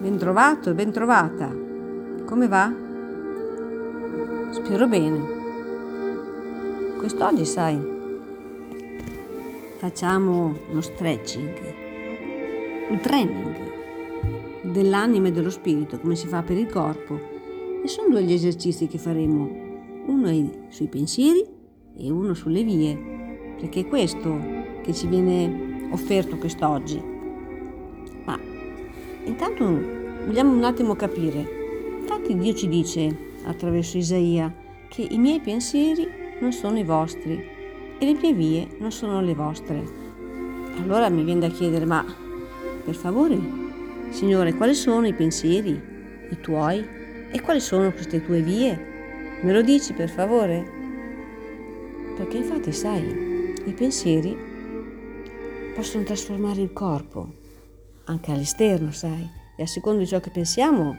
ben trovato e ben trovata. Come va? Spero bene. Quest'oggi, sai, facciamo uno stretching, un training dell'anima e dello spirito, come si fa per il corpo. E sono due gli esercizi che faremo. Uno sui pensieri e uno sulle vie, perché è questo che ci viene offerto quest'oggi. Intanto vogliamo un attimo capire. Infatti Dio ci dice attraverso Isaia che i miei pensieri non sono i vostri e le mie vie non sono le vostre. Allora mi viene da chiedere, ma per favore, Signore, quali sono i pensieri, i tuoi, e quali sono queste tue vie? Me lo dici per favore? Perché infatti, sai, i pensieri possono trasformare il corpo, anche all'esterno, sai, e a seconda di ciò che pensiamo,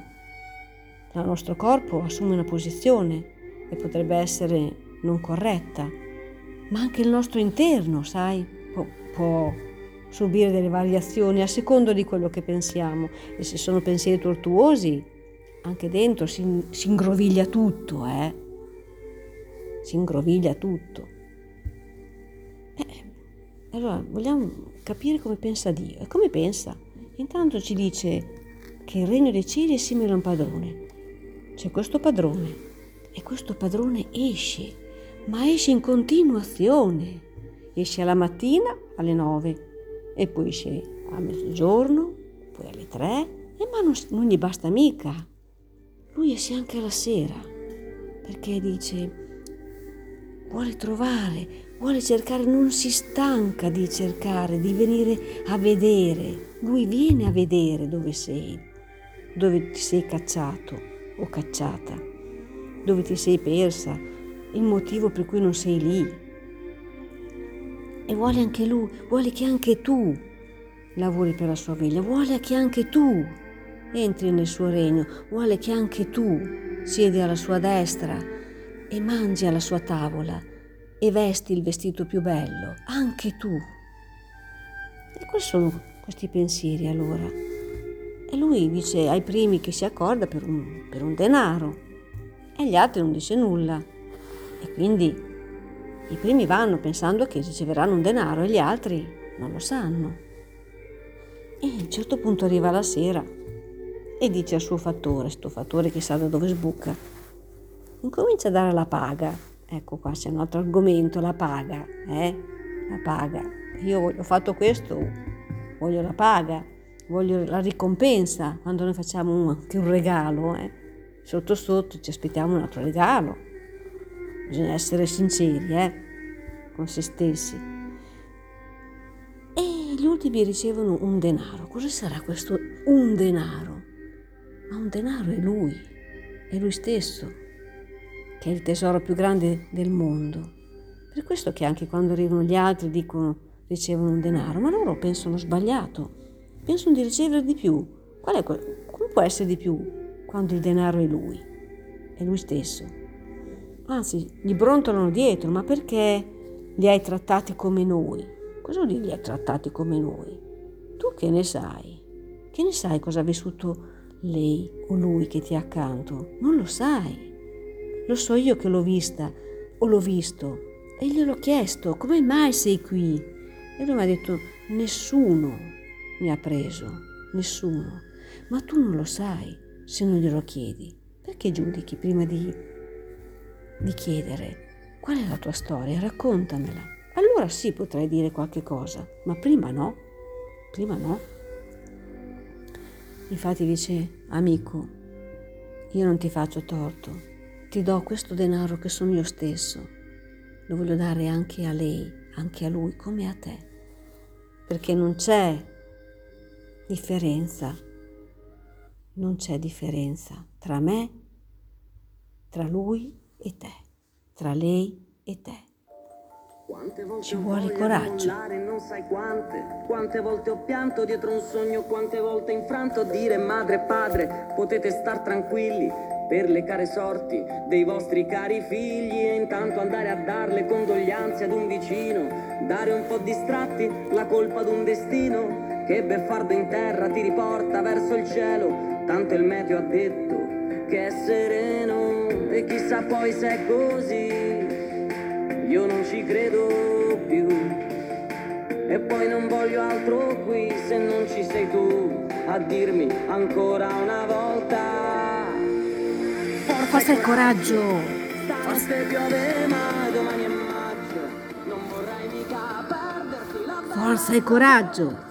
il nostro corpo assume una posizione e potrebbe essere non corretta ma anche il nostro interno, sai, può, può subire delle variazioni a secondo di quello che pensiamo e se sono pensieri tortuosi, anche dentro si, si ingroviglia tutto, eh? Si ingroviglia tutto. Eh, allora, vogliamo capire come pensa Dio. E come pensa? Intanto ci dice che il regno dei cieli è simile a un padrone. C'è questo padrone e questo padrone esce ma esce in continuazione. Esce alla mattina alle 9 e poi esce a mezzogiorno, poi alle 3 e ma non, non gli basta mica. Lui esce anche alla sera perché dice vuole trovare, vuole cercare, non si stanca di cercare, di venire a vedere. Lui viene a vedere dove sei, dove ti sei cacciato o cacciata, dove ti sei persa, il motivo per cui non sei lì. E vuole anche lui, vuole che anche tu lavori per la sua veglia, vuole che anche tu entri nel suo regno, vuole che anche tu siedi alla sua destra e mangi alla sua tavola e vesti il vestito più bello, anche tu. E quali sono questi pensieri allora? E lui dice ai primi che si accorda per un, per un denaro e agli altri non dice nulla. E quindi i primi vanno pensando che riceveranno un denaro e gli altri non lo sanno. E a un certo punto arriva la sera e dice al suo fattore, sto fattore che sa da dove sbuca, incomincia a dare la paga. Ecco qua c'è un altro argomento, la paga, eh? La paga. Io ho fatto questo, voglio la paga, voglio la ricompensa quando noi facciamo anche un regalo, eh? Sotto sotto ci aspettiamo un altro regalo bisogna essere sinceri eh, con se stessi. E gli ultimi ricevono un denaro. Cosa sarà questo un denaro? Ma un denaro è lui, è lui stesso, che è il tesoro più grande del mondo. Per questo che anche quando arrivano gli altri dicono ricevono un denaro, ma loro pensano sbagliato, pensano di ricevere di più. Qual è, come può essere di più quando il denaro è lui? È lui stesso anzi gli brontolano dietro, ma perché li hai trattati come noi? Cosa vuol dire li hai trattati come noi? Tu che ne sai? Che ne sai cosa ha vissuto lei o lui che ti è accanto? Non lo sai. Lo so io che l'ho vista o l'ho visto e gliel'ho chiesto, come mai sei qui? E lui mi ha detto, nessuno mi ha preso, nessuno. Ma tu non lo sai se non glielo chiedi. Perché giudichi prima di di chiedere qual è la tua storia, raccontamela. Allora sì potrai dire qualche cosa, ma prima no, prima no. Infatti dice, amico, io non ti faccio torto, ti do questo denaro che sono io stesso, lo voglio dare anche a lei, anche a lui, come a te, perché non c'è differenza, non c'è differenza tra me, tra lui e te, tra lei e te. Ci vuole coraggio. Non sai quante, quante volte ho pianto dietro un sogno, quante volte infranto dire madre e padre, potete star tranquilli per le care sorti dei vostri cari figli e intanto andare a darle condoglianze ad un vicino, dare un po' distratti la colpa ad un destino che beffardo in terra ti riporta verso il cielo, tanto il meteo ha detto che è sereno e chissà poi se è così, ci credo più. E poi non voglio altro qui se non ci sei tu a dirmi ancora una volta. Forza e coraggio! Stanotte piove ma domani è maggio, non vorrai mica perderti la Forza e coraggio!